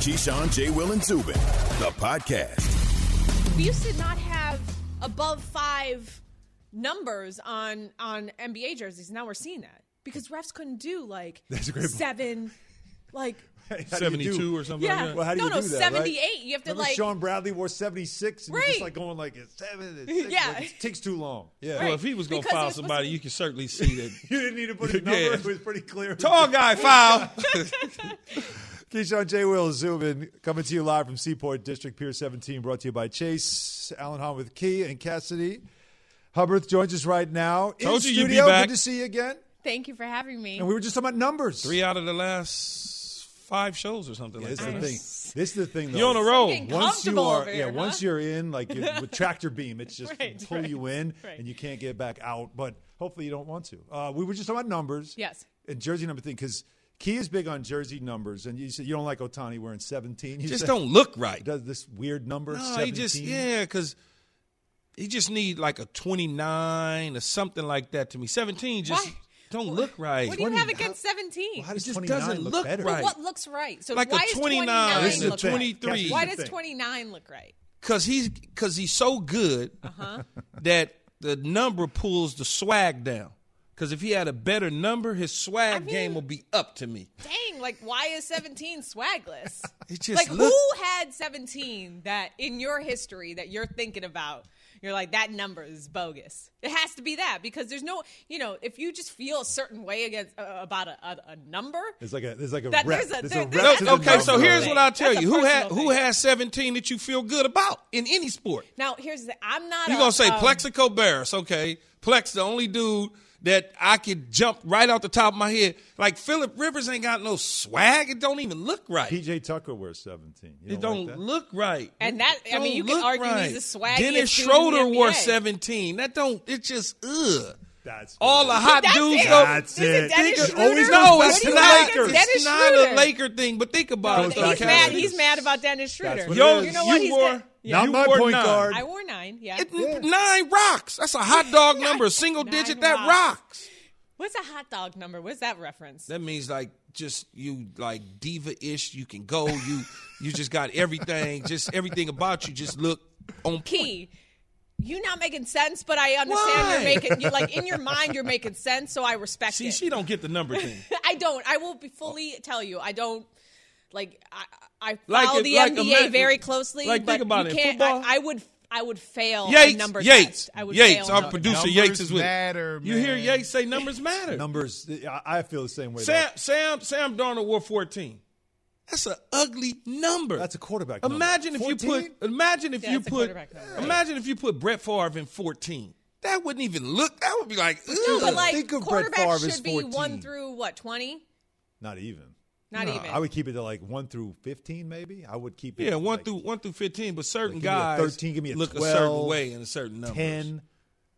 Keyshawn, J. Will, and Zubin, the podcast. We used to not have above five numbers on on NBA jerseys. Now we're seeing that because refs couldn't do like That's a great point. seven, like How do do- 72 or something yeah, like that. Well, how do no, you no, do that, right? seventy-eight. You have to Remember like Shawn Bradley wore 76 and you're just Right. like going like it's seven, it's six. Yeah. Like, it takes too long. Yeah. Right. Well, if he was going to Because foul somebody, to- you can certainly see that. You didn't need to put a number. Yeah. number. It was pretty clear. Tall guy foul. Keyshawn J. Will Zubin coming to you live from Seaport District Pier 17, brought to you by Chase, Alan Hahn with Key, and Cassidy. Hubbarth joins us right now. in Told you you'd be studio. back. Good to see you again. Thank you for having me. And we were just talking about numbers. Three out of the last five shows or something Yeah, like this is that. the thing. This is the thing. Though. You're on a roll. Once you are, over yeah. here, Once you're in, like you- with tractor beam, it's just Right, pull right, you in, right. and you can't get back out. But hopefully, you don't want to. Uh, we were just talking about numbers. Yes. And jersey number thing because Key is big on jersey numbers, and you said you don't like Ohtani wearing 17. You Just said- don't look right. does this weird number. No, 17. he just yeah, because he just need like a 29 or something like that to me. 17 just Why? don't look right. what do you 20 have against seventeen? Well, does It just 29 doesn't look, look better? right. What looks right? So Like a why is 29, 29 This is the look thing. right? 23. Why does 29 look right? Cause he's cause he's so good Uh-huh. that the number pulls the swag down. Cause if he had a better number, his swag mean- game will be up to me. Dang, like why is 17 swagless? It just like look- who had 17 that in your history that you're thinking about? You're like that number is bogus. It has to be that because there's no, you know, if you just feel a certain way against uh, about a, a, a number, it's like a there's like a That- rep. there's a- There's there- a rep a- to okay, so here's what I'll tell That's you. Who had personal who has 17 that you feel good about in any sport? now here's the I'm not. You're gonna say um, Plaxico Burress, okay? Plex, the only dude that I could jump right off the top of my head. Like Philip Rivers ain't got no swag. It don't even look right. PJ Tucker wears 17. You it don't don't like look right. And that- I mean, you can look argue he's right. the swaggiest Dennis dude the Schroeder wore 17. That don't. It just ugh. That's All the hot That's dudes it. go. That's it it. Dennis Think- always oh, no, goes it's back to the not. Lakers. Dennis It's not a Laker thing. But think about Goes it, though, he's to mad. He's mad about Dennis Schroeder. Yo, you know what? you He's wore. got- Not you my wore point nine. guard. I wore nine. Yeah. It, Nine rocks. That's a hot dog number, a single Nine digit. That rocks. rocks. What's a hot dog number? What's that reference? That means like just you like diva ish. You can go. You you just got everything. Just everything about you just look on point. Key. You not making sense, but I understand Why? you're making. You like in your mind, you're making sense, so I respect See, it. she don't get the number thing. I don't. I will be fully tell you. I don't. Like I, I Like follow it- the like NBA imagine- very closely. like, but think about you it, Can't, football- I, I would. I would fail a Yates, number Yates, test. I would Yates. fail Our number- producer Numbers Yates is with. matter, You hear. Yates say numbers matter. Numbers. I, I feel the same way. Sam though. Sam Sam Darnold wore 14. That's an ugly number. That's a quarterback number. Imagine if you put imagine if Yeah, you it's a put quarterback number. imagine if you put Brett Favre in 14. That wouldn't even look. That would be like. No, but like Think of Brett quarterbacks Favre should be 14. one through what twenty? Not even. Not No, even. I would keep it to like one through 15, maybe. I would keep it. Yeah, one like through one through fifteen, but certain Like, give me a guys 13, give me a look 12, a certain way in a certain number. 10.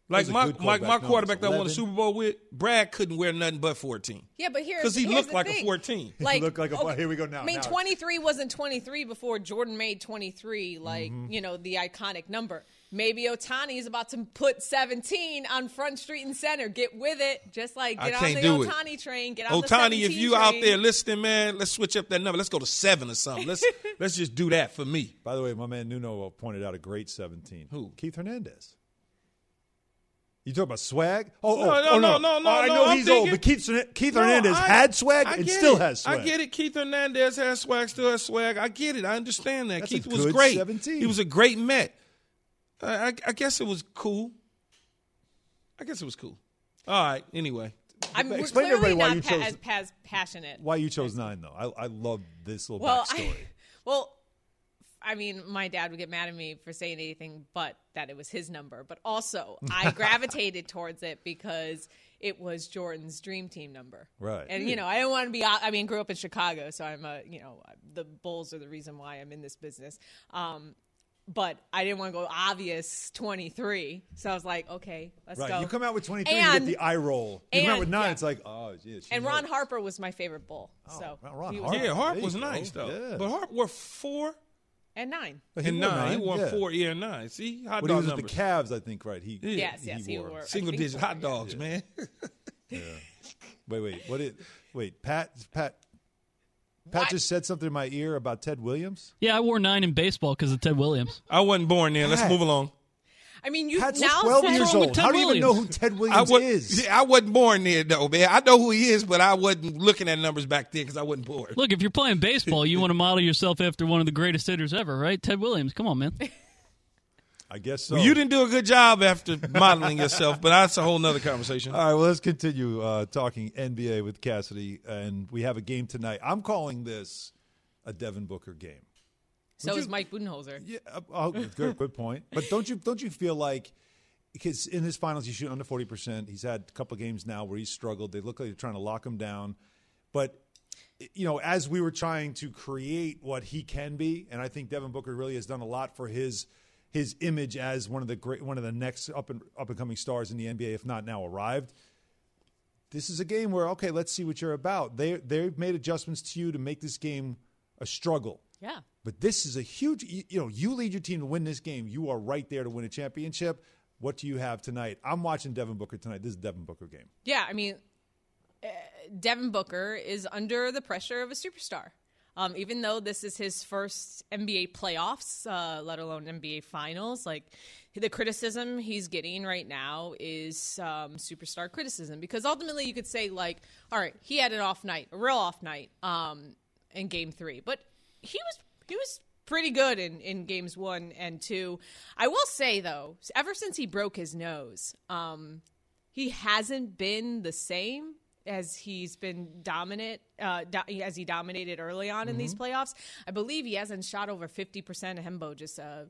Like my my, my quarterback quarterback that numbers. won the Super Bowl with Brad couldn't wear nothing but fourteen yeah, but here because he here's looked like thing. a fourteen. Like Look like a- okay, here we go now, I mean, now. twenty three wasn't twenty three before Jordan made twenty three. Like Mm-hmm. you know the iconic number. Maybe Ohtani is about to put seventeen on Front Street and Center. Get with it, just like get on the do it. Ohtani train. Get on the Ohtani, if 17 you out there listening, man, let's switch up that number. Let's go to seven or something. Let's let's just do that for me. By the way, my man Nuno uh, pointed out a great 17. Who? Keith Hernandez. You talk about swag? Oh, oh No, oh, no, oh, no, no, no, Oh, I no, know I'm he's old, but Keith, Hern- Keith No, Hernandez I- had swag and still it. has swag. I get it. Keith Hernandez has swag, still has swag. I get it. I understand that. That's a Keith was great. 17. He was a great Met. I, I, I guess it was cool. I guess it was cool. All right. Anyway, I'm we're Explain to everybody why you pa- chose- as, pas- passionate. Why you chose nine, though? I, I love this little Well, backstory. I, well, I mean, my dad would get mad at me for saying anything but that it was his number. But also, I gravitated towards it because it was Jordan's dream team number. Right. And you know, I don't want to be. I mean, grew up in Chicago, so I'm a. You know, the Bulls are the reason why I'm in this business. Um, but I didn't want to go obvious 23, so I was like, okay, let's right. go. You come out with 23, you get the eye roll. You come out with nine, yeah. it's like, oh, yeah. she and knows. Ron Harper was my favorite Bull. Oh, so Ron- Ron Harper. yeah, Harp was you go. nice though. Yeah. But Harp wore four and nine. But he and wore nine. He won yeah. four, yeah, and nine. See, hot When he dog was with the Cavs, I think, right? He, Yes, yes, he wore. wore- single-digit so, hot yeah. dogs, man. Wait, wait. What it? Wait, Pat. Pat. Pat just said something in my ear about Ted Williams. Yeah, I wore nine in baseball because of Ted Williams. I wasn't born then. Let's Pat. move along. I mean, you Pat's now 12 said- years old. Ted How do you even know who Williams? Ted I, Williams wa- is? I wasn't born then, though, man. I know who he is, but I wasn't looking at numbers back then because I wasn't born. Look, if you're playing baseball, you want to model yourself after one of the greatest hitters ever, right? Ted Williams. Come on, man. I guess so. You didn't do a good job after modeling yourself, but that's a whole nother conversation. All right, well, let's continue uh, talking NBA with Cassidy, and we have a game tonight. I'm calling this a Devin Booker game. So is Mike Budenholzer. Yeah, uh, oh, good, good point. But don't you don't you feel like because in his finals he's shooting under forty percent. He's had a couple of games now where he's struggled. They look like they're trying to lock him down, but you know, as we were trying to create what he can be, and I think Devin Booker really has done a lot for his his image as one of the great one of the next up and up and coming stars in the NBA, if not now arrived. This is a game where okay, let's see what you're about. They they've made adjustments to you to make this game a struggle. Yeah. But this is a huge, you, you know, you lead your team to win this game. You are right there to win a championship. What do you have tonight? I'm watching Devin Booker tonight. This is a Devin Booker game. Yeah, I mean, uh, Devin Booker is under the pressure of a superstar. Um, even though this is his first NBA playoffs, uh, let alone NBA finals, like the criticism he's getting right now is um, superstar criticism. Because ultimately you could say like, all right, he had an off night, a real off night um, in Game Three, but he was he was pretty good in, in games one and two. I will say though, ever since he broke his nose, um, he hasn't been the same as he's been dominant uh, do- as he dominated early on in these playoffs. I believe he hasn't shot over fifty percent. Hembo just uh,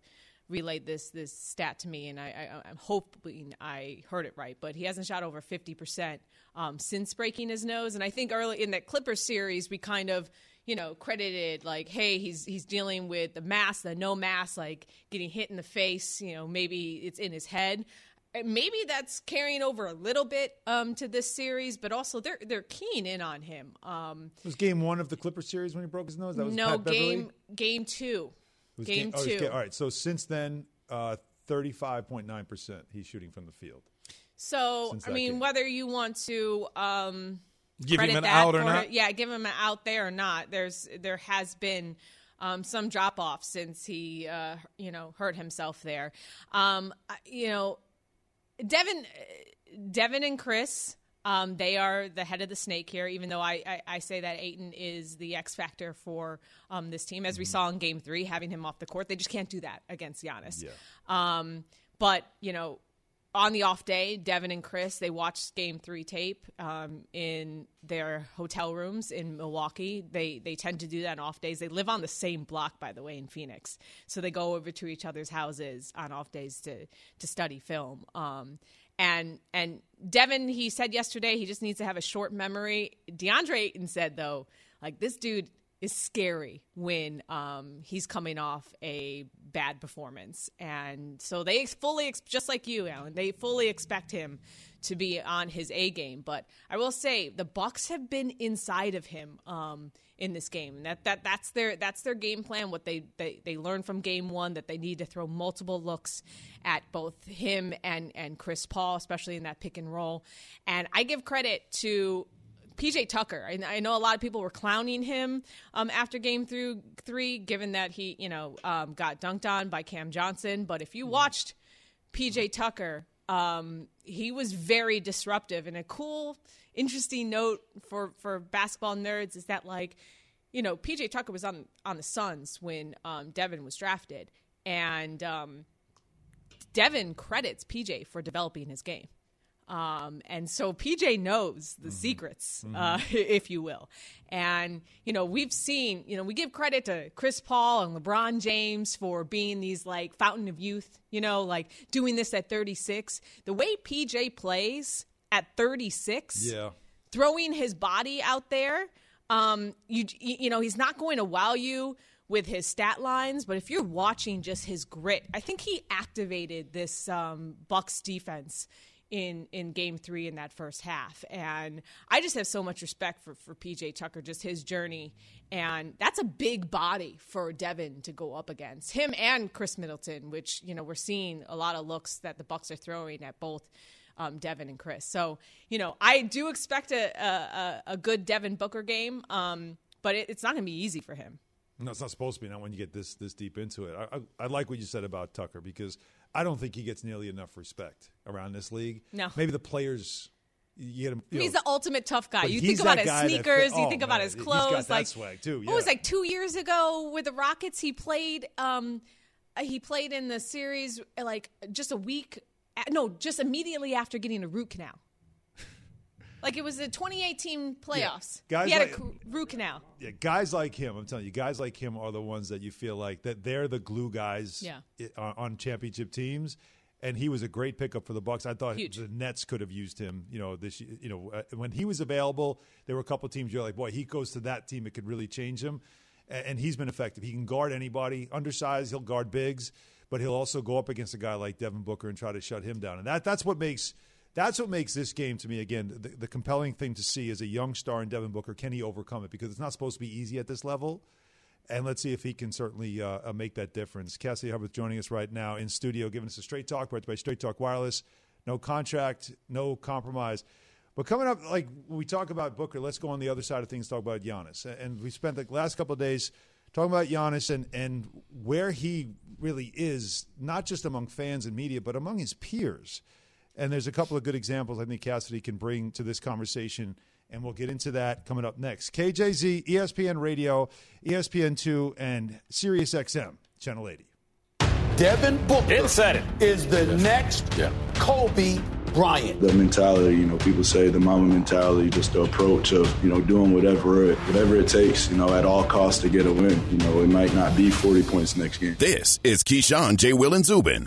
relayed this this stat to me, and I, I, I'm hoping I heard it right. But he hasn't shot over fifty percent um, since breaking his nose. And I think early in that Clippers series, we kind of you know credited like, hey, he's he's dealing with the mask, the no mask, like getting hit in the face. You know, maybe it's in his head maybe that's carrying over a little bit um, to this series, but also they're they're keen in on him. Um, It was game one of the Clipper series when he broke his nose. That was no Pat Beverley? game game two, It was game, oh, it was two. all right. So since then, uh, 35.9 percent he's shooting from the field. So I mean, game. whether you want to um, Give him an that out or for not? yeah, give him an out there or not. There's there has been. Um, some drop off since he, uh, you know, hurt himself there. Um, you know, Devin, Devin and Chris, um, they are the head of the snake here. Even though I, I, I say that Ayton is the X factor for um, this team, as we saw in Game Three, having him off the court, they just can't do that against Giannis. Yeah. Um, but you know, on the off day, Devin and Chris they watched Game Three tape um, in their hotel rooms in Milwaukee. They they tend to do that on off days. They live on the same block, by the way, in Phoenix, so they go over to each other's houses on off days to to study film. Um, and and Devin, he said yesterday, he just needs to have a short memory. DeAndre Ayton said though, like this dude is scary when um, he's coming off a bad performance, and so they fully, ex- just like you, Alan, they fully expect him to be on his A game. But I will say the Bucks have been inside of him um, in this game. That that that's their that's their game plan. What they they they learned from game one that they need to throw multiple looks at both him and and Chris Paul, especially in that pick and roll. And I give credit to PJ Tucker. I, I know a lot of people were clowning him um, after game through three, given that he, you know, um, got dunked on by Cam Johnson. But if you watched PJ Tucker, um, he was very disruptive. And a cool, interesting note for for basketball nerds is that like, you know, PJ Tucker was on on the Suns when um, Devin was drafted, and um, Devin credits PJ for developing his game. Um, and so PJ knows the secrets, uh, if you will. And, you know, we've seen, you know, we give credit to Chris Paul and LeBron James for being these like fountain of youth, you know, like doing this at 36. The way PJ plays at 36, Yeah. throwing his body out there, um, you, you know, he's not going to wow you with his stat lines, but if you're watching just his grit, I think he activated this um, Bucks defense in in game three in that first half. And I just have so much respect for, for PJ Tucker, just his journey. And that's a big body for Devin to go up against. Him and Khris Middleton, which, you know, we're seeing a lot of looks that the Bucks are throwing at both um, Devin and Chris. So, you know, I do expect a, a, a- good Devin Booker game. Um, but it, it's not going to be easy for him. No, it's not supposed to be. Not when you get this this deep into it. I, I, I like what you said about Tucker because I don't think he gets nearly enough respect around this league. No. maybe the players. You get him. you He's know, the ultimate tough guy. You think about his that sneakers, you oh, think about man, his he's clothes. like swag, too, What was like two years ago with the Rockets? He played. Um, he played in the series like just a week. No, just immediately after getting a root canal. Like it was the 2018 playoffs. Guys he had like- a root canal. yeah, guys like him. I'm telling you, guys like him are the ones that you feel like that they're the glue guys. Yeah. on, on championship teams. And he was a great pickup for the Bucks. I thought Huge. the Nets could have used him. You know, this. You know, uh, when he was available, there were a couple teams you're like, boy, he goes to that team, it could really change him. A- And he's been effective. He can guard anybody, undersized. He'll guard bigs, but he'll also go up against a guy like Devin Booker and try to shut him down. And that that's what makes that's what makes this game to me again the, the compelling thing to see is a young star in Devin Booker. Can he overcome it? Because it's not supposed to be easy at this level. And let's see if he can certainly uh, uh, make that difference. Cassidy Hubbarth joining us right now in studio, giving us a straight talk brought by Straight Talk Wireless. No contract, no compromise. But coming up, like we talk about Booker, let's go on the other side of things, talk about Giannis. And we spent the last couple of days talking about Giannis and, and where he really is, not just among fans and media, but among his peers. And there's a couple of good examples I think Cassidy can bring to this conversation, and we'll get into that coming up next. KJZ, ESPN Radio, E ESPN2, and Sirius XM, Channel 80. Devin Booker Didn't said it. is the next Kobe Bryant. the mentality, you know, people say the mamba mentality, just the approach of, you know, doing whatever it, whatever it takes, you know, at all costs to get a win. You know, it might not be 40 points next game. This is Keyshawn, J. Will, and Zubin.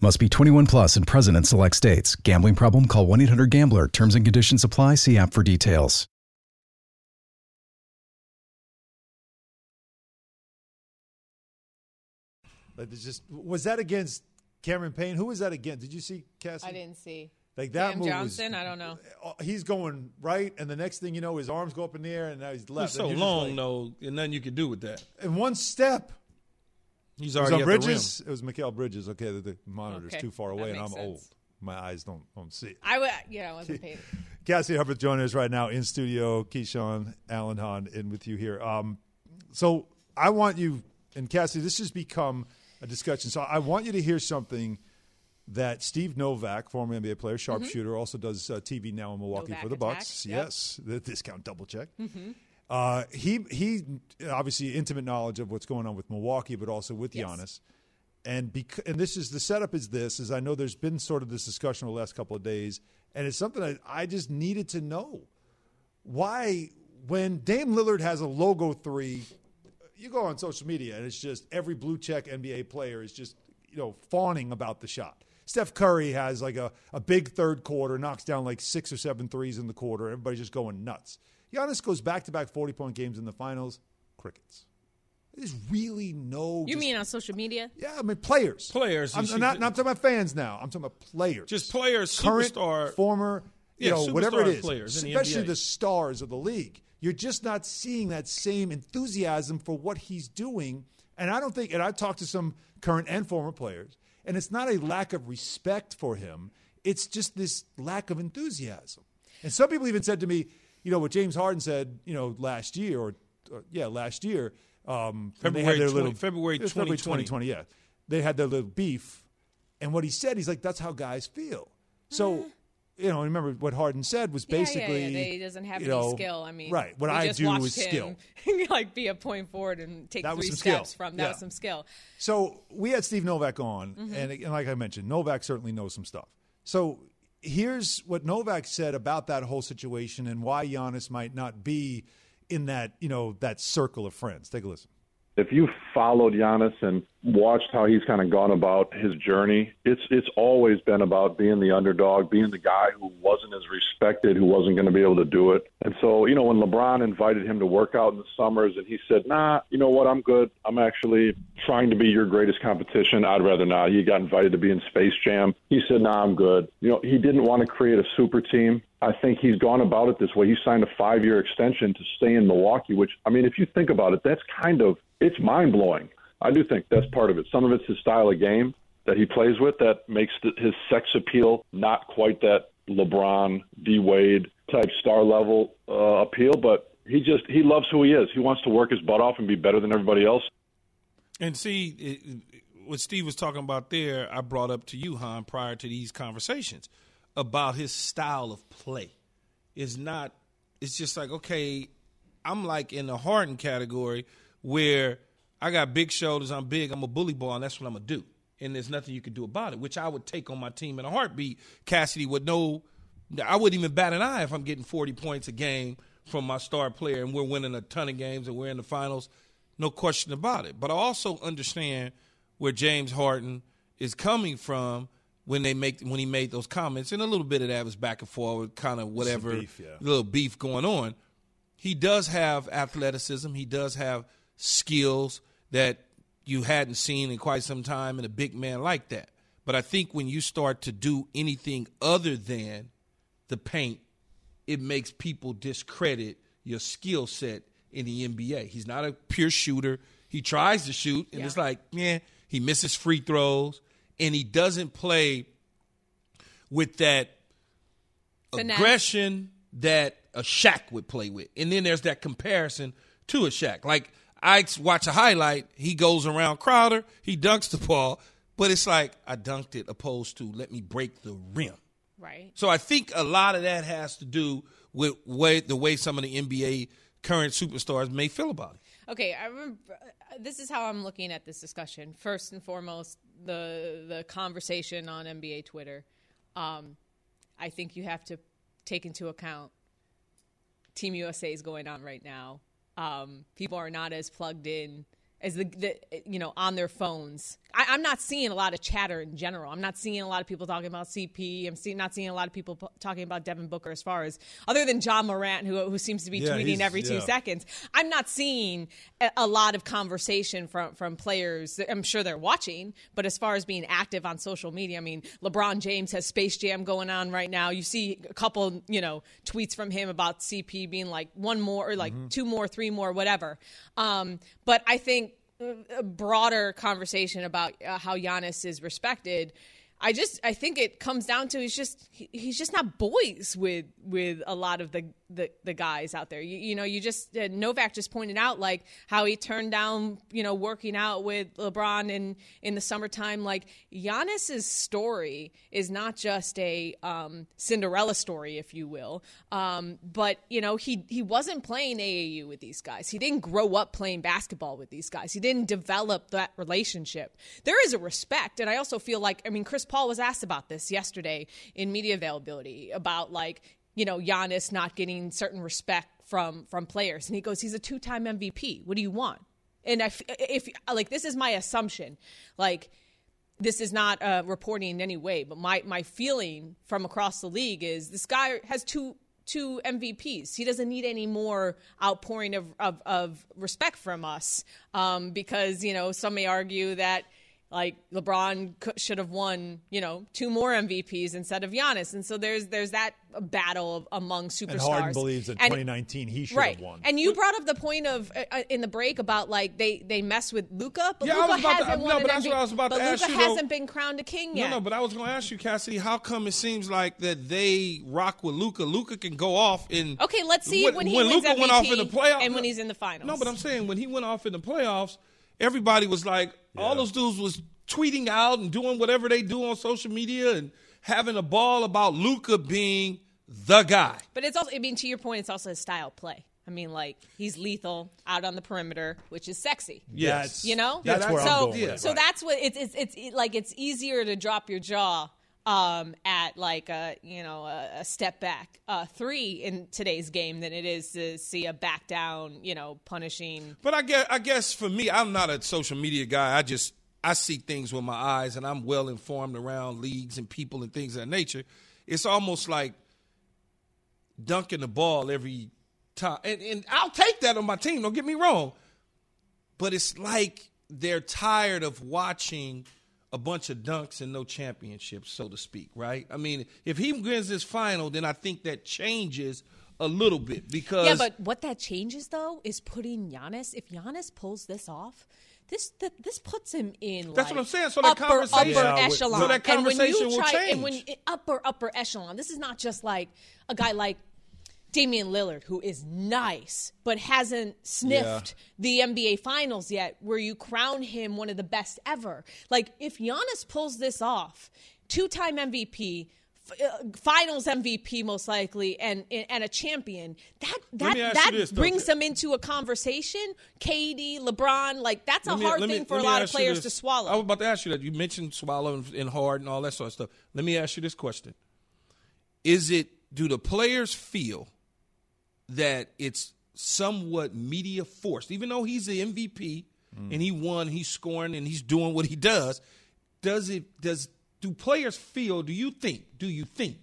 Must be 21 plus and present in select states. Gambling problem? Call 1 800 Gambler. Terms and conditions apply. See app for details. Like, just was that against Cameron Payne? Who was that against? Did you see Cassie? I didn't see. Like that Cam move Johnson, was, I don't know. uh, He's going right, and the next thing you know, his arms go up in the air, and now he's left. was so And you're just long like- though, and nothing you could do with that. In one step, He's it was already on at the rim. Bridges. It was Mikal Bridges. Okay, the, the monitor's Okay, too far away, and I'm makes old. My eyes don't don't see it. I would, yeah, I wasn't paid. Cassie Hubbarth joining us right now in studio. Keyshawn Alan Hahn in with you here. Um, so I want you and Cassie. This has become a discussion. So I want you to hear something that Steve Novak, former NBA player, sharpshooter, also does uh, TV now in Milwaukee Novak for the Attack, Bucks. yep. Yes, the discount double check. Uh, he he obviously intimate knowledge of what's going on with Milwaukee, but also with Yes. Giannis. And bec- and this is the setup is this is I know there's been sort of this discussion over the last couple of days, and it's something that I just needed to know. Why when Dame Lillard has a logo three, you go on social media and it's just every blue check NBA player is just you know fawning about the shot. Steph Curry has like a, a big third quarter, knocks down like six or seven threes in the quarter. Everybody's just going nuts. Giannis goes back to back 40 point games in the finals, crickets. There's really no. You just- mean on social media? Yeah, I mean players. Players, I'm, I'm not, not talking about fans now. I'm talking about players. Just players, current, superstar- former, you Yeah, know, whatever it superstar is. players in the especially the stars of the league. You're just not seeing that same enthusiasm for what he's doing. And I don't think. And I've talked to some current and former players, and it's not a lack of respect for him. It's just this lack of enthusiasm. And some people even said to me, you know, what James Harden said, you know, last year or, or yeah, last year. Um, when they had February their 20 little February it was February 2020. 2020, yeah. They had their little beef. And what he said, he's like, that's how guys feel. So, you know, remember what Harden said was Yeah, yeah, basically. yeah, he doesn't have you any skill. I mean, right. What I just do watched is him, skill. like be a point forward and take That was three some skill. steps from that Yeah. was some skill. So we had Steve Novak on, Mhm. and, and like I mentioned, Novak certainly knows some stuff. So here's what Novak said about that whole situation and why Giannis might not be in that you know that circle of friends. Take a listen. If you followed Giannis and watched how he's kind of gone about his journey, it's it's always been about being the underdog, being the guy who wasn't as respected, who wasn't going to be able to do it. And so, you know, when LeBron invited him to work out in the summers and he said, "Nah, you know what? I'm good. I'm actually trying to be your greatest competition. I'd rather not." He got invited to be in Space Jam. He said, "Nah, I'm good." You know, he didn't want to create a super team. I think he's gone about it this way. He signed a five-year extension to stay in Milwaukee, which I mean, if you think about it, that's kind of it's mind-blowing. I do think that's part of it. Some of it's his style of game that he plays with that makes the, his sex appeal not quite that LeBron, D Wade type star level uh, appeal, but he just he loves who he is. He wants to work his butt off and be better than everybody else. And see, what Steve was talking about there, I brought up to you, Hahn, prior to these conversations about his style of play. Is not. It's just like okay, I'm like in the Harden category where I got big shoulders, I'm big, I'm a bully ball, and that's what I'm gonna do. And there's nothing you can do about it, which I would take on my team in a heartbeat. Cassidy would know. I wouldn't even bat an eye if I'm getting 40 points a game from my star player, and we're winning a ton of games, and we're in the finals. No question about it. But I also understand where James Harden is coming from when they make when he made those comments, and a little bit of that was back and forth, kind of whatever, beef, yeah. little beef going on. He does have athleticism. He does have skills that you hadn't seen in quite some time in a big man like that. But I think when you start to do anything other than the paint, it makes people discredit your skill set in the NBA. He's not a pure shooter. He tries to shoot, and Yeah. it's like, yeah, he misses free throws, and he doesn't play with that Finesse. aggression that a Shaq would play with. And then there's that comparison to a Shaq. Like I watch a highlight, he goes around Crowder, he dunks the ball, but it's like I dunked it opposed to let me break the rim. Right. So I think a lot of that has to do with way, the way some of the NBA current superstars may feel about it. Okay, I remember. uh, This is how I'm looking at this discussion. First and foremost, the the conversation on NBA Twitter. Um, I think you have to take into account Team USA is going on right now. Um, people are not as plugged in as the, the you know on their phones. I, I'm not seeing a lot of chatter in general. I'm not seeing a lot of people talking about CP. I'm see, not seeing a lot of people p- talking about Devin Booker as far as other than Ja Morant, who who seems to be Yeah, tweeting every two yeah. seconds. I'm not seeing a, a lot of conversation from from players. I'm sure they're watching, but as far as being active on social media, I mean, LeBron James has Space Jam going on right now. You see a couple, you know, tweets from him about CP being like one more or like two more, three more, whatever. Um, but I think a broader conversation about uh, how Giannis is respected. I just I think it comes down to he's just he, he's just not boys with with a lot of the the, the guys out there. You, you know, you just uh, Novak just pointed out like how he turned down you know working out with LeBron in in the summertime. Like Giannis's story is not just a um, Cinderella story, if you will, um, but you know he he wasn't playing AAU with these guys. He didn't grow up playing basketball with these guys. He didn't develop that relationship. There is a respect, and I also feel like I mean Chris Paul was asked about this yesterday in media availability about like you know Giannis not getting certain respect from from players, and he goes, he's a two time MVP. What do you want? And I f- if like this is my assumption, like this is not uh, reporting in any way, but my my feeling from across the league is this guy has two two MVPs. He doesn't need any more outpouring of of, of respect from us um, because you know some may argue that like LeBron should have won, you know, two more MVPs instead of Giannis, and so there's there's that battle of, among superstars. And Harden believes that And- 2019 he should right. have won. And you brought up the point of uh, uh, in the break about like they they mess with Luka, but Yeah, Luka about to- hasn't no, won but an that's what I was about but to ask Luka you, though. hasn't been crowned a king yet. No, no, but I was going to ask you, Cassidy, how come it seems like that they rock with Luka? Luka can go off in. Okay, let's see when, he when wins Luka MVP went off in the playoffs and when he's in the finals. No, but I'm saying when he went off in the playoffs, everybody was like, all those dudes was tweeting out and doing whatever they do on social media and having a ball about Luka being the guy. But it's also, I mean, to your point, it's also his style play. I mean, like he's lethal out on the perimeter, which is sexy. Yes. You know, That's where I'm so, going with it, So that's what it's, it's it's it- like it's easier to drop your jaw um, at like a you know a, a step back uh, three in today's game than it is to see a back down you know punishing. But I guess, I guess for me, I'm not a social media guy. I just I see things with my eyes, and I'm well informed around leagues and people and things of that nature. It's almost like dunking the ball every time, and, and I'll take that on my team. Don't get me wrong, but it's like they're tired of watching a bunch of dunks and no championships, so to speak. Right? I mean, if he wins this final, then I think that changes a little bit because Yeah, but what that changes though is putting Giannis. If Giannis pulls this off. This, th- this puts him in. That's like, what I'm saying. So that upper, conversation- upper Yeah, echelon. so that And when you conversation will try- And when change. upper upper echelon. This is not just like a guy like Damian Lillard, who is nice but hasn't sniffed the NBA Finals yet, where you crown him one of the best ever. Like if Giannis pulls this off, two-time MVP. f- uh, Finals MVP most likely, and and a champion. That that that this, though. brings them into a conversation. KD, LeBron, like that's a me- hard me- thing for a lot of players to swallow. I was about to ask you that. You mentioned swallow and, and hard and all that sort of stuff. Let me ask you this question: Is it do the players feel that it's somewhat media forced, even though he's the MVP Mm. and he won, he's scoring and he's doing what he does? Does it? Does do players feel? Do you think? Do you think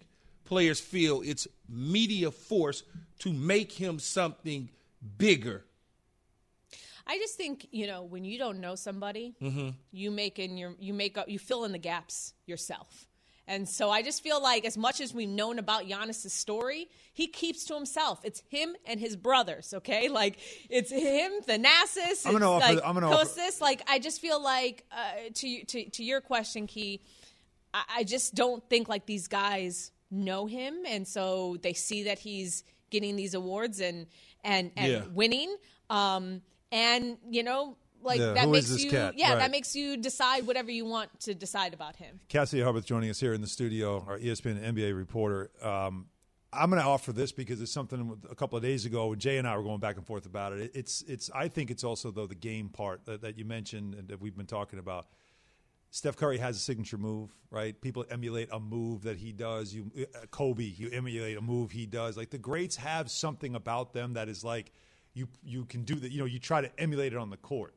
players feel it's media force to make him something bigger? I just think you know when you don't know somebody, Mm-hmm. you make in your you make up you fill in the gaps yourself. And so I just feel like as much as we've known about Giannis' story, he keeps to himself. It's him and his brothers, okay? Like it's him, Thanasis, I'm gonna offer- like I'm gonna offer- Kostas. Like I just feel like uh, to to to your question, Key, I, I just don't think like these guys know him, and so they see that he's getting these awards and and and Yeah. winning. Um, and you know, like Yeah, that makes you, cat? yeah, Right. that makes you decide whatever you want to decide about him. Cassidy Hubbarth joining us here in the studio, our ESPN NBA reporter. Um, I'm going to offer this because it's something a couple of days ago. Jay and I were going back and forth about it. It's, it's. I think it's also though the game part that, that you mentioned and that we've been talking about. Steph Curry has a signature move, right? People emulate a move that he does. You, uh, Kobe, you emulate a move he does. Like the greats have something about them that is like you you can do that. You know, you try to emulate it on the court.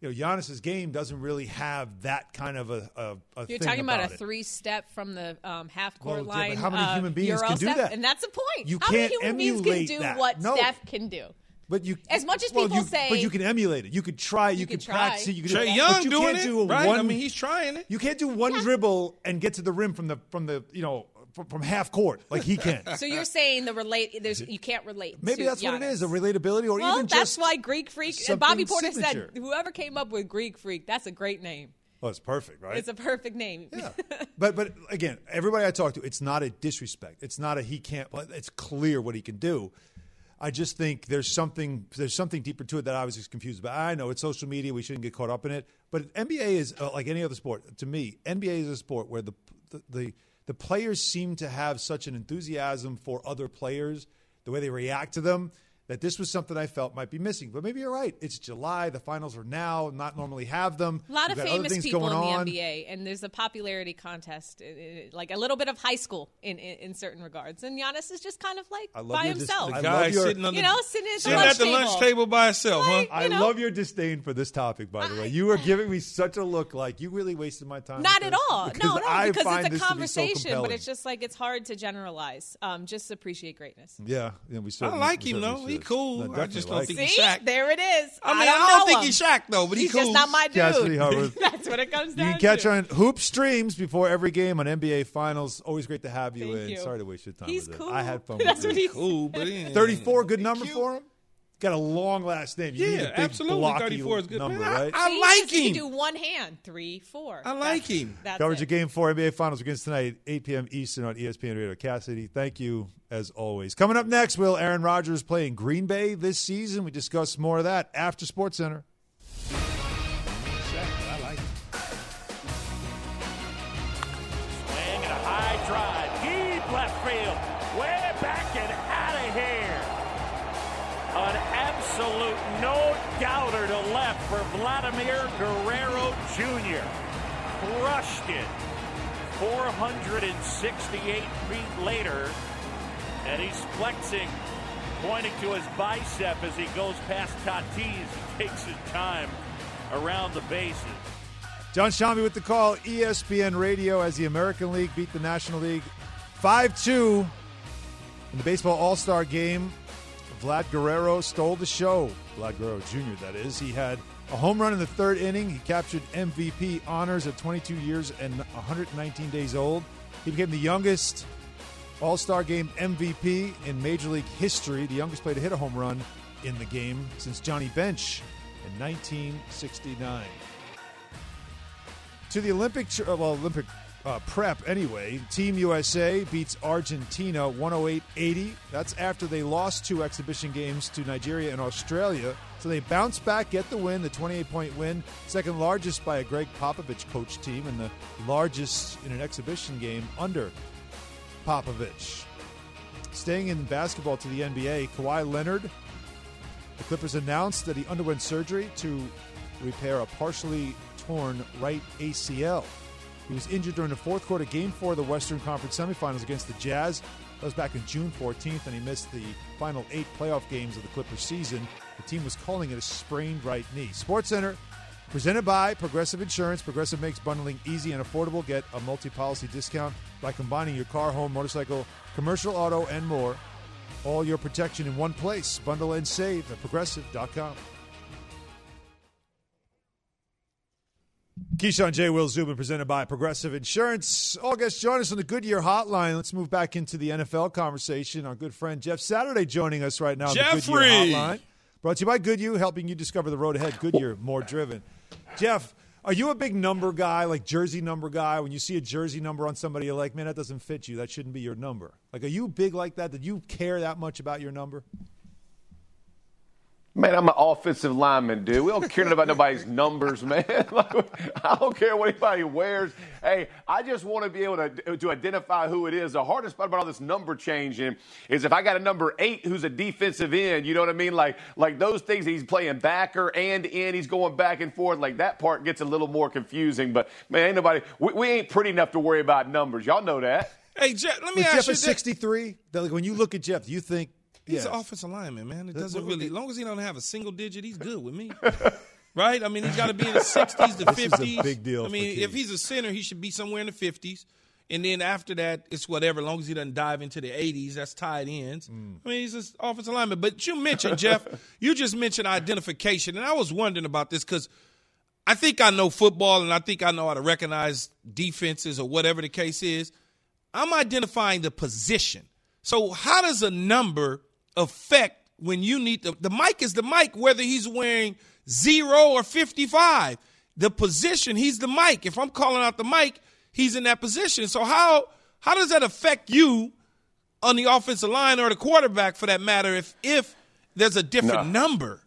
You know, Giannis's game doesn't really have that kind of a. a, a You're thing talking about, about a three step from the um, half court Well, yeah, line. how many uh, human beings can do step, that? And that's the point. You how many can't human beings can do that. what No. Steph can do? But you, As much as well, people you- say- but you can emulate it. You could try. You, could could try. practice it. You could Trae do, Young but you doing can't it, do a right? One, I mean, he's trying it. You can't do one dribble and get to the rim from the from the you know from, from half court like he can. So you're saying the relate? There's you can't relate. Maybe that's what it is—a relatability, or Well, even that's why Greek Freak. something Bobby Portis signature. said, "Whoever came up with Greek Freak, that's a great name. Well, it's perfect, right? It's a perfect name." Yeah. but but again, everybody I talk to, it's not a disrespect. It's not a he can't. It's clear what he can do. I just think there's something there's something deeper to it that I was just confused about. I know it's social media; we shouldn't get caught up in it. But NBA is uh, like any other sport. To me, NBA is a sport where the the, the the players seem to have such an enthusiasm for other players, the way they react to them. That this was something I felt might be missing. But maybe you're right. It's July. The finals are now. Not normally have them. A lot We've of famous things people in going the on. NBA, and there's a popularity contest, uh, uh, like a little bit of high school in, in, in certain regards. And Giannis is just kind of like I love by your dis- himself. I The love guy your- sitting on you know, sitting at the sitting lunch at the table. lunch table by himself, huh? I know. love your disdain for this topic, by the way. You are giving me such a look like you really wasted my time. Not at all. Because no, no, I because find it's a this so conversation, but it's just like it's hard to generalize. Um, just appreciate greatness. Yeah, yeah we I like him though. He should. Cool. No, I just don't like think him. he's See, Shaq. there it is. I mean, I, don't, don't think him. he's Shaq though, but he He's cool. just not my dude. Cassidy Hubbarth. That's what it comes down to. You can catch to. on Hoop Streams before every game on NBA Finals. Always great to have you Thank in. you. Sorry to waste your time He's with cool. it. I had fun That's with what you. he cool, but 34, good number for him? Got a long last name. You need a Yeah, big absolutely. blocky 34 is good. number, Man, I- right? I See, like just- You him. can do one hand, three, four. I like That's- him. That's Coverage it. of Game 4 NBA Finals begins tonight, 8 p.m. Eastern on ESPN Radio. Cassidy, thank you as always. Coming up next, will Aaron Rodgers play in Green Bay this season? We discuss more of that after Sports Center. Vladimir Guerrero Jr. Crushed it. 468 feet later. And he's flexing, pointing to his bicep as he goes past Tatis and takes his time around the bases. Jon Sciambi with the call, ESPN Radio, as the American League beat the National League 5 2 in the Baseball All Star game. Vlad Guerrero stole the show. Vlad Guerrero Jr., that is. He had a home run in the third inning. He captured MVP honors at 22 years and 119 days old. He became the youngest All Star game MVP in Major League history, the youngest player to hit a home run in the game since Johnny Bench in 1969 to the Olympic well Olympic uh, prep anyway. Team USA beats Argentina 108-80. That's after they lost two exhibition games to Nigeria and Australia. So they bounce back, get the win, the 28-point win, second largest by a Gregg Popovich coach team, and the largest in an exhibition game under Popovich. Staying in basketball to the NBA, Kawhi Leonard. The Clippers announced that he underwent surgery to repair a partially torn right ACL. He was injured during the fourth quarter, game four of the Western Conference semifinals against the Jazz. That was back in June 14th, and he missed the final eight playoff games of the Clippers season. The team was calling it a sprained right knee. Sports Center, presented by Progressive Insurance. Progressive makes bundling easy and affordable. Get a multi policy discount by combining your car, home, motorcycle, commercial auto, and more. All your protection in one place. Bundle and save at progressive.com. Keyshawn J. Will Zubin presented by Progressive Insurance. All guests join us on the Goodyear Hotline. Let's move back into the NFL conversation. Our good friend Jeff Saturday joining us right now on the Jeffrey! Goodyear Hotline. Brought to you by Goodyear, helping you discover the road ahead. Goodyear, more driven. Jeff, are you a big number guy, like jersey number guy? When you see a jersey number on somebody, you're like, man, that doesn't fit you. That shouldn't be your number. Like, are you big like that? Did you care that much about your number? Man, I'm an offensive lineman, dude. We don't care about nobody's numbers, man. Like, I don't care what anybody wears. Hey, I just want to be able to, to identify who it is. The hardest part about all this number changing is if I got a number eight who's a defensive end, you know what I mean? Like, like those things, he's playing backer and in, he's going back and forth. Like that part gets a little more confusing. But man, ain't nobody, we, we ain't pretty enough to worry about numbers. Y'all know that. Hey, Jeff, let me Was ask Jeff you Jeff this. 63? Like, when you look at Jeff, do you think He's yes. an offensive lineman, man. It doesn't really, as long as he don't have a single digit, he's good with me. right? I mean, he's got to be in the 60s to This is a 50s. big deal I mean, if he's a center, he should be somewhere in the 50s. And then after that, it's whatever. As long as he doesn't dive into the 80s, that's tight ends. Mm. I mean, he's an offensive lineman. But you mentioned, Jeff, you just mentioned identification. And I was wondering about this because I think I know football and I think I know how to recognize defenses or whatever the case is. I'm identifying the position. So how does a number affect when you need the the mic is the mic whether he's wearing 0 or 55. The position, he's the mic. If I'm calling out the mic, he's in that position. So how how does that affect you on the offensive line or the quarterback for that matter if if there's a different No. number?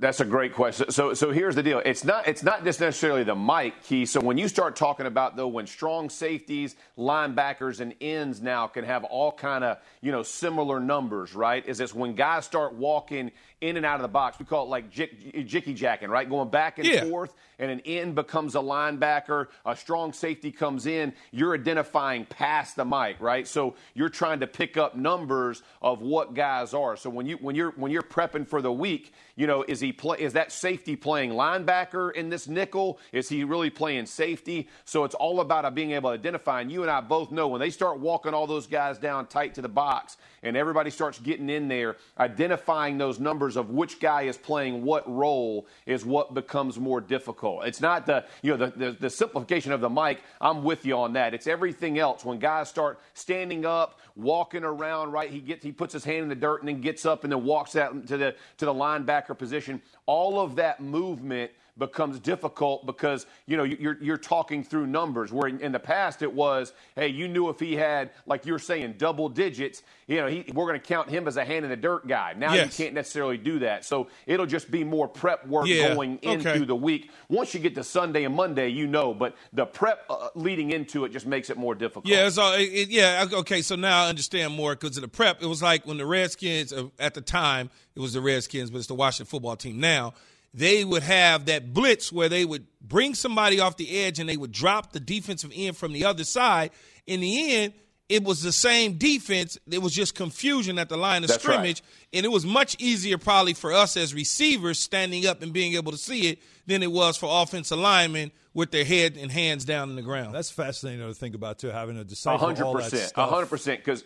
That's a great question. So, so here's the deal. It's not, it's not just necessarily the Mike key. So when you start talking about though, when strong safeties, linebackers, and ends now can have all kind of you know similar numbers, right? Is this when guys start walking in and out of the box? We call it like jick, jicky jacking, right? Going back and Yeah. forth, and an end becomes a linebacker. A strong safety comes in. You're identifying past the mic, right? So you're trying to pick up numbers of what guys are. So when you when you're when you're prepping for the week, you know, is he play is that safety playing linebacker in this nickel? Is he really playing safety? So it's all about being able to identify. And you and I both know when they start walking all those guys down tight to the box, and everybody starts getting in there, identifying those numbers of which guy is playing what role is what becomes more difficult. It's not the you know the, the, the simplification of the mic. I'm with you on that. It's everything else. When guys start standing up, walking around, right? He gets he puts his hand in the dirt and then gets up and then walks out to the to the linebacker position. All of that movement becomes difficult because you know you're you're talking through numbers where in, in the past it was hey you knew if he had like you're saying double digits you know he, we're going to count him as a hand in the dirt guy now Yes. you can't necessarily do that so it'll just be more prep work Yeah, going into okay. the week once you get to Sunday and Monday you know but the prep uh, leading into it just makes it more difficult Yeah, it, it- yeah. Okay, so now I understand more because of the prep. It was like when the Redskins uh, at the time it was the Redskins, but it's the Washington football team now. They would have that blitz where they would bring somebody off the edge and they would drop the defensive end from the other side. In the end, it was the same defense. It was just confusion at the line of That's right. scrimmage, and it was much easier probably for us as receivers standing up and being able to see it than it was for offensive linemen with their head and hands down in the ground. That's fascinating to think about too, having to a decipher hundred all that percent a stuff. hundred percent because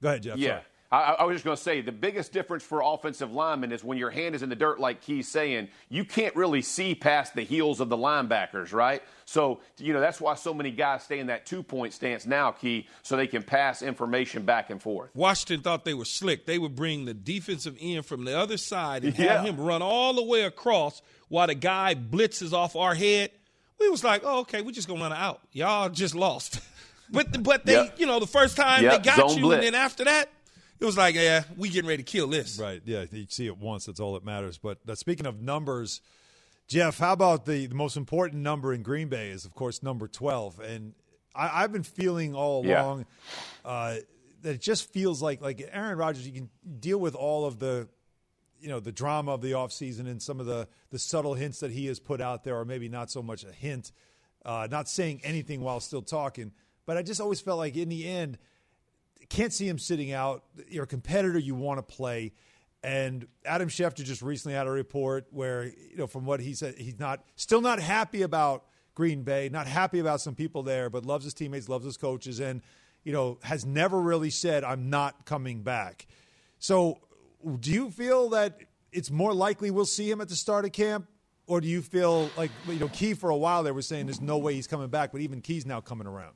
Go ahead, Jeff. Yeah. Sorry. I, I was just going to say the biggest difference for offensive linemen is when your hand is in the dirt, like Key's saying, you can't really see past the heels of the linebackers, right? So, you know, that's why so many guys stay in that two point stance now, Key, so they can pass information back and forth. Washington thought they were slick. They would bring the defensive end from the other side and Yeah. have him run all the way across while the guy blitzes off our head. We was like, oh, okay, we're just gonna run out. Y'all just lost. but but they, Yep. you know, the first time Yep, they got zone you, blitz. and then after that, it was like, yeah, we getting ready to kill this. Right. Yeah. You see it once. That's all that matters. But uh, speaking of numbers, Jeff, how about the, the most important number in Green Bay is, of course, number 12. And I, I've been feeling all Yeah. along uh, that it just feels like like Aaron Rodgers, you can deal with all of the you know the drama of the offseason and some of the the subtle hints that he has put out there, or maybe not so much a hint, uh, not saying anything while still talking. But I just always felt like in the end, can't see him sitting out. You're a competitor, you want to play. And Adam Schefter just recently had a report where, you know, from what he said, he's not still not happy about Green Bay, not happy about some people there, but loves his teammates, loves his coaches, and you know has never really said I'm not coming back. So, do you feel that it's more likely we'll see him at the start of camp, or do you feel like you know Key for a while they were saying there's no way he's coming back, but even Key's now coming around.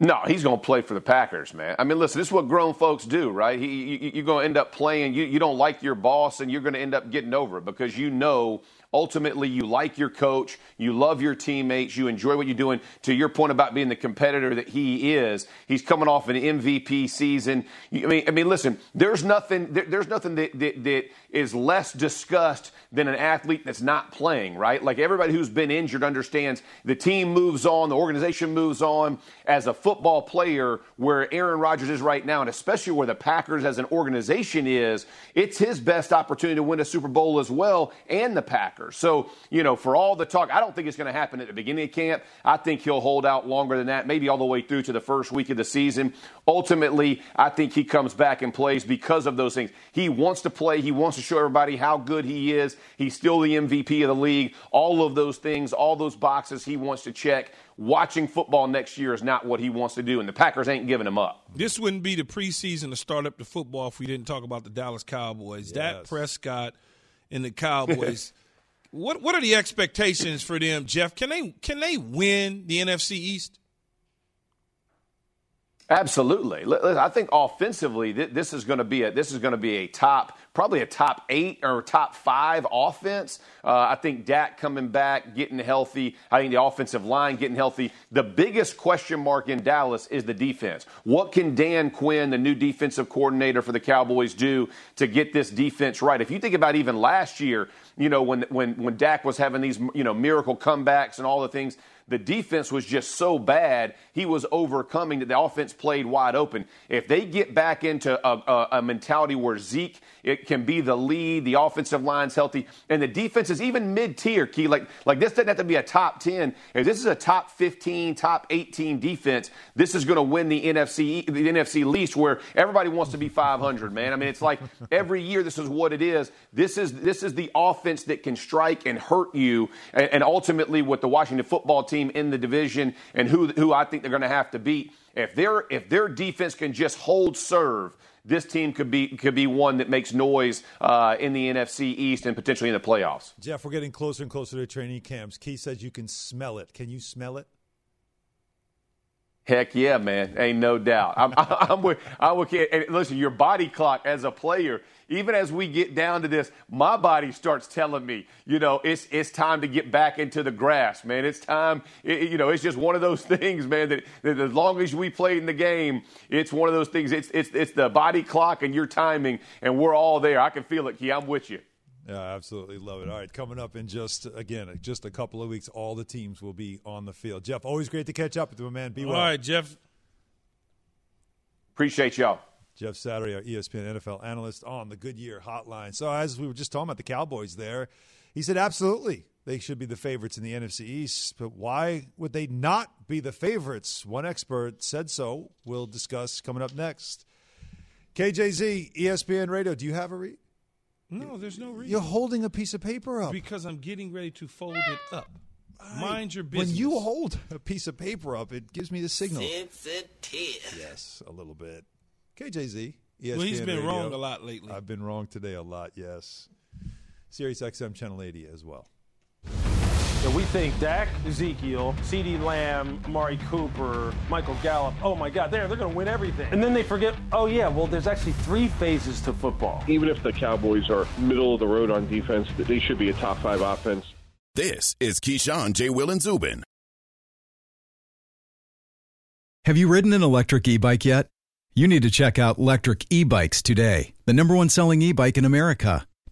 No, he's going to play for the Packers, man. I mean, listen, this is what grown folks do, right? He, you, you're going to end up playing. You, you don't like your boss, and you're going to end up getting over it because you know ultimately you like your coach, you love your teammates, you enjoy what you're doing. To your point about being the competitor that he is, he's coming off an MVP season. I mean, I mean, listen, there's nothing, there, there's nothing that, that, that is less discussed than an athlete that's not playing, right? Like everybody who's been injured understands the team moves on, the organization moves on. As a football player, where Aaron Rodgers is right now, and especially where the Packers as an organization is, it's his best opportunity to win a Super Bowl as well, and the Packers. So, you know, for all the talk, I don't think it's going to happen at the beginning of camp. I think he'll hold out longer than that, maybe all the way through to the first week of the season. Ultimately, I think he comes back and plays because of those things. He wants to play. He wants to show everybody how good he is. He's still the MVP of the league. All of those things, all those boxes he wants to check. Watching football next year is not what he wants to do, and the Packers ain't giving him up. This wouldn't be the preseason to start up the football if we didn't talk about the Dallas Cowboys. Dak Yes. Prescott and the Cowboys. what what are the expectations for them, Jeff? Can they can they win the NFC East? Absolutely. I think offensively, this is going to be a this is going to be a top, probably a top eight or top five offense. Uh, I think Dak coming back, getting healthy. I think the offensive line getting healthy. The biggest question mark in Dallas is the defense. What can Dan Quinn, the new defensive coordinator for the Cowboys, do to get this defense right? If you think about even last year, you know when when when Dak was having these you know miracle comebacks and all the things the defense was just so bad, he was overcoming that the offense played wide open. If they get back into a, a, a, mentality where Zeke it can be the lead, the offensive line's healthy, and the defense is even mid-tier, key like like this doesn't have to be a top 10. If this is a top 15, top 18 defense, this is going to win the NFC the NFC least where everybody wants to be 500, man. I mean, it's like every year this is what it is. This is this is the offense that can strike and hurt you and, and ultimately with the Washington football team team in the division and who, who I think they're going to have to beat. If, their if their defense can just hold serve, this team could be could be one that makes noise uh, in the NFC East and potentially in the playoffs. Jeff, we're getting closer and closer to training camps. Key says you can smell it. Can you smell it? Heck yeah, man. Ain't no doubt. I'm, I'm with, I'm with, and listen, your body clock as a player, even as we get down to this, my body starts telling me, you know, it's, it's time to get back into the grass, man. It's time, it, you know, it's just one of those things, man, that, that, as long as we play in the game, it's one of those things. It's, it's, it's the body clock and your timing, and we're all there. I can feel it, Key. I'm with you. Yeah, I absolutely love it. All right, coming up in just again just a couple of weeks, all the teams will be on the field. Jeff, always great to catch up with you, man. Be well. All right, Jeff. Appreciate y'all. Jeff Saturday, our ESPN NFL analyst on the Goodyear Hotline. So as we were just talking about the Cowboys, there, he said absolutely they should be the favorites in the NFC East. But why would they not be the favorites? One expert said so. We'll discuss coming up next. KJZ, ESPN Radio. Do you have a read? No, there's no reason. You're holding a piece of paper up. Because I'm getting ready to fold it up. Mind your business. When you hold a piece of paper up, it gives me the signal. Sensitive. Yes, a little bit. KJZ. ESPN well, he's been Radio. wrong a lot lately. I've been wrong today a lot, yes. Sirius XM Channel 80 as well. So we think Dak, Ezekiel, CeeDee Lamb, Amari Cooper, Michael Gallup. Oh my God, they're, they're going to win everything. And then they forget, oh yeah, well, there's actually three phases to football. Even if the Cowboys are middle of the road on defense, they should be a top five offense. This is Keyshawn, J. Will, and Zubin. Have you ridden an electric e bike yet? You need to check out Lectric E Bikes today, the number one selling e bike in America.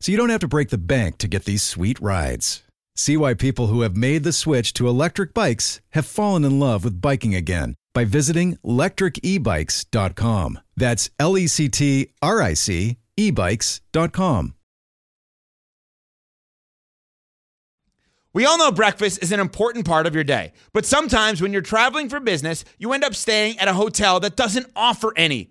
so you don't have to break the bank to get these sweet rides. See why people who have made the switch to electric bikes have fallen in love with biking again by visiting lectricebikes.com. That's L E C T R I C ebikes.com. We all know breakfast is an important part of your day, but sometimes when you're traveling for business, you end up staying at a hotel that doesn't offer any.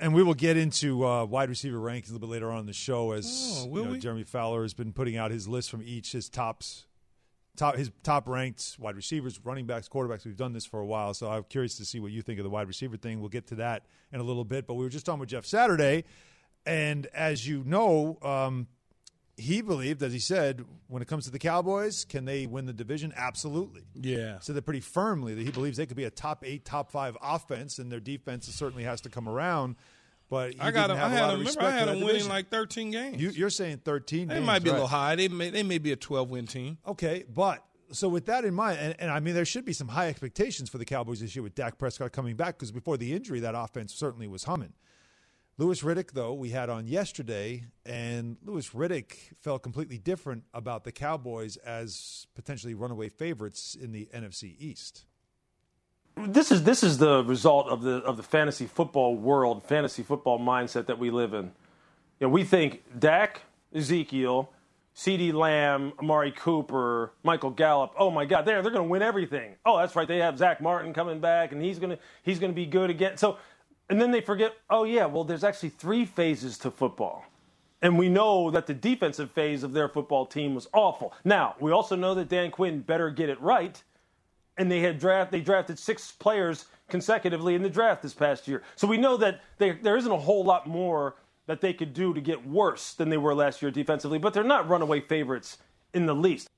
and we will get into uh, wide receiver rankings a little bit later on in the show as Oh, you know. Jeremy Fowler has been putting out his list from each his tops top his top ranked wide receivers, running backs, quarterbacks. We've done this for a while, so I'm curious to see what you think of the wide receiver thing. We'll get to that in a little bit, but we were just talking with Jeff Saturday, and as you know, um, he believed, as he said, when it comes to the Cowboys, can they win the division? Absolutely. Yeah. So they're pretty firmly that he believes they could be a top eight, top five offense, and their defense certainly has to come around. But I got have I a had of Remember, respect I had that winning like 13 games. You, you're saying 13 they games, might be a little high. They may, they may be a 12 win team. Okay, but so with that in mind, and, and I mean, there should be some high expectations for the Cowboys this year with Dak Prescott coming back because before the injury, that offense certainly was humming. Louis Riddick, though, we had on yesterday, and Louis Riddick felt completely different about the Cowboys as potentially runaway favorites in the NFC East. This is this is the result of the of the fantasy football world, fantasy football mindset that we live in. You know, we think Dak, Ezekiel, CeeDee Lamb, Amari Cooper, Michael Gallup. Oh my God, they're they're going to win everything. Oh, that's right. They have Zack Martin coming back, and he's going to he's going to be good again. So, and then they forget. Oh yeah, well, there's actually three phases to football, and we know that the defensive phase of their football team was awful. Now we also know that Dan Quinn better get it right, and they had draft they drafted six players consecutively in the draft this past year. So we know that they, there isn't a whole lot more that they could do to get worse than they were last year defensively, but they're not runaway favorites in the least.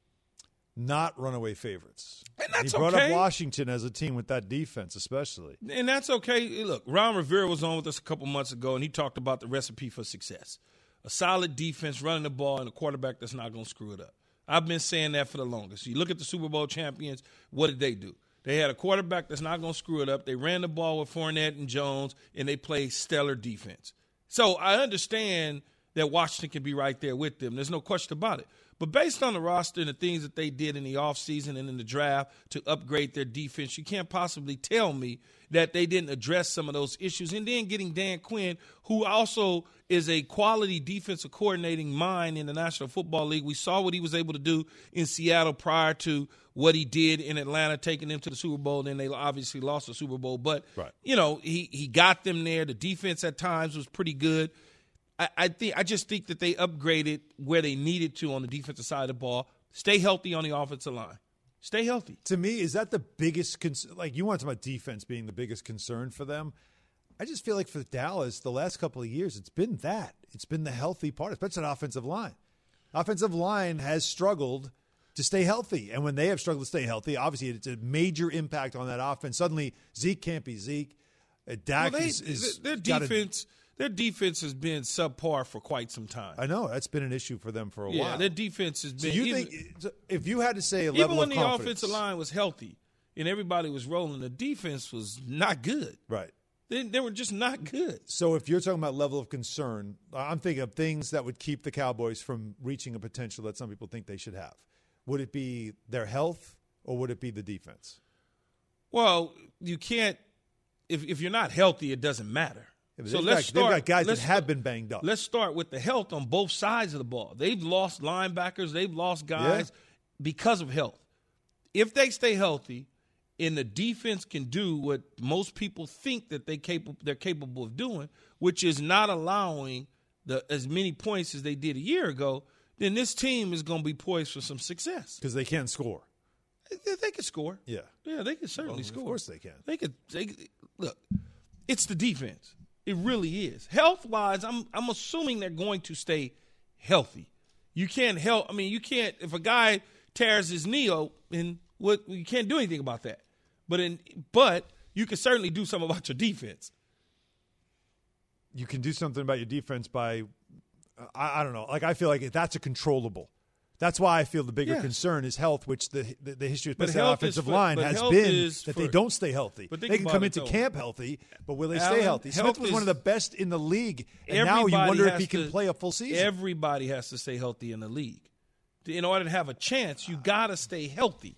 Not runaway favorites. And that's he brought okay. up Washington as a team with that defense, especially. And that's okay. Look, Ron Rivera was on with us a couple months ago, and he talked about the recipe for success a solid defense, running the ball, and a quarterback that's not going to screw it up. I've been saying that for the longest. You look at the Super Bowl champions, what did they do? They had a quarterback that's not going to screw it up. They ran the ball with Fournette and Jones, and they played stellar defense. So I understand that Washington can be right there with them. There's no question about it. But based on the roster and the things that they did in the offseason and in the draft to upgrade their defense, you can't possibly tell me that they didn't address some of those issues. And then getting Dan Quinn, who also is a quality defensive coordinating mind in the National Football League. We saw what he was able to do in Seattle prior to what he did in Atlanta, taking them to the Super Bowl. Then they obviously lost the Super Bowl. But, Right. you know, he, he got them there. The defense at times was pretty good. I, I think I just think that they upgraded where they needed to on the defensive side of the ball. Stay healthy on the offensive line. Stay healthy. To me, is that the biggest concern? Like you want to talk about defense being the biggest concern for them. I just feel like for Dallas, the last couple of years, it's been that. It's been the healthy part, especially that offensive line. Offensive line has struggled to stay healthy, and when they have struggled to stay healthy, obviously it's a major impact on that offense. Suddenly, Zeke can't be Zeke. Uh, Dak Well, they- is, is their defense their defense has been subpar for quite some time. I know that's been an issue for them for a yeah, while. their defense has So been. you even, think if you had to say a even level when of the offensive line was healthy and everybody was rolling, the defense was not good. right? They, they were just not good. So if you're talking about level of concern, I'm thinking of things that would keep the Cowboys from reaching a potential that some people think they should have. Would it be their health or would it be the defense? Well, you can't if if you're not healthy, it doesn't matter. Yeah, so let's got- they've start. got guys that have been banged up. Let's start with the health on both sides of the ball. They've lost linebackers. They've lost guys because of health. If they stay healthy, and the defense can do what most people think that they capable they're capable of doing, which is not allowing the as many points as they did a year ago, then this team is going to be poised for some success. Because they can't score. They, they can score. Yeah. Yeah, they can certainly Well, of score. course they can. They could. They look. It's the defense. It really is. Health wise, I'm I'm assuming they're going to stay healthy. You can't help. I mean, you can't. If a guy tears his knee, and what you can't do anything about that. But in but you can certainly do something about your defense. You can do something about your defense by, I, I don't know. Like I feel like that's a controllable. That's why I feel the bigger Yeah. concern is health, which the the, the history of the offensive for- line has been is that they don't stay healthy. But They can come into though. camp healthy, but will they stay healthy? health Smith was one of the best in the league, and now you wonder if he can play a full season. Everybody has to stay healthy in the league. In order to have a chance, you got to stay healthy.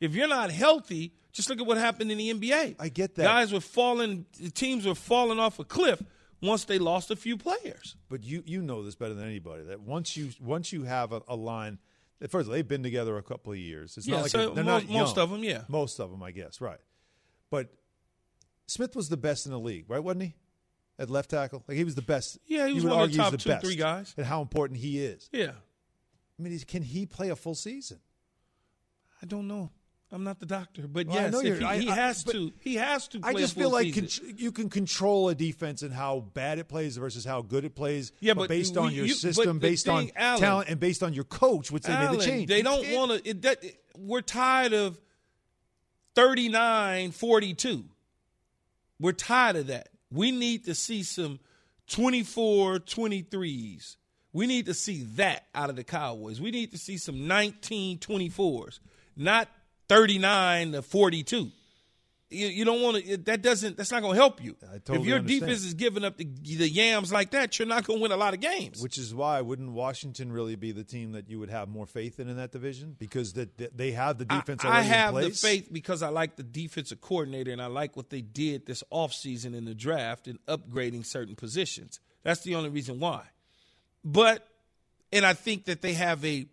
If you're not healthy, just look at what happened in the NBA. I get that. Guys were falling, teams were falling off a cliff once they lost a few players. But you you know this better than anybody that once you once you have a, a line, first all, they've been together a couple of years. It's Yeah, not like so a- they're mo- not most of them, yeah. most of them, I guess, right. But Smith was the best in the league, right? Wasn't he? At left tackle, like he was the best. Yeah, he was one of the top the two, best three guys. and how important he is. Yeah, I mean, can he play a full season? I don't know. I'm not the doctor, but Well, I yes, know if you're- he, I- he has but to. He has to. Play I just feel like con- you can control a defense and how bad it plays versus how good it plays. Yeah, but based we- on your you- system, based on Alan- talent, and based on your coach, which they made the change. They don't want to. We're tired of 39 42. We're tired of that. We need to see some 24 23s. We need to see that out of the Cowboys. We need to see some 19 24s, not 39 to 42. You, you don't want to. That doesn't. That's not going to help you. totally if your understand. defense is giving up the, the yams like that, you're not going to win a lot of games. Which is why wouldn't Washington really be the team that you would have more faith in in that division because that that they have the defense I, I have the faith because I like the defensive coordinator and I like what they did this offseason in the draft and upgrading certain positions. That's the only reason why. But and I think that they have a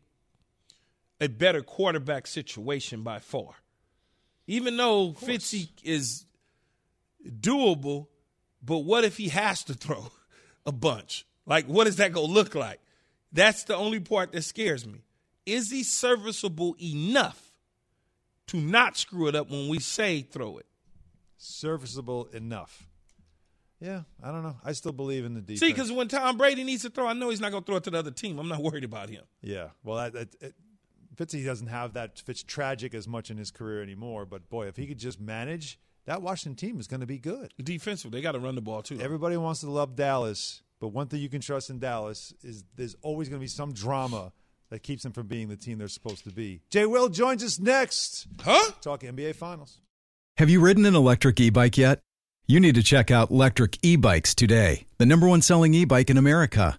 a better quarterback situation by far. Even though Fitzy is doable, but what if he has to throw a bunch? Like, what is that going to look like? That's the only part that scares me. Is he serviceable enough to not screw it up when we say throw it? Serviceable enough. Yeah, I don't know. I still believe in the defense. See, because when Tom Brady needs to throw, I know he's not going to throw it to the other team. I'm not worried about him. Yeah, well, that, it, Fitzy doesn't have that Fitz tragic as much in his career anymore. But boy, if he could just manage, that Washington team is going to be good. Defensive, they got to run the ball too. Everybody wants to love Dallas, but one thing you can trust in Dallas is there's always going to be some drama that keeps them from being the team they're supposed to be. Jay Will joins us next. Huh? Talk NBA Finals. Have you ridden an electric e bike yet? You need to check out Lectric E Bikes today, the number one selling e bike in America.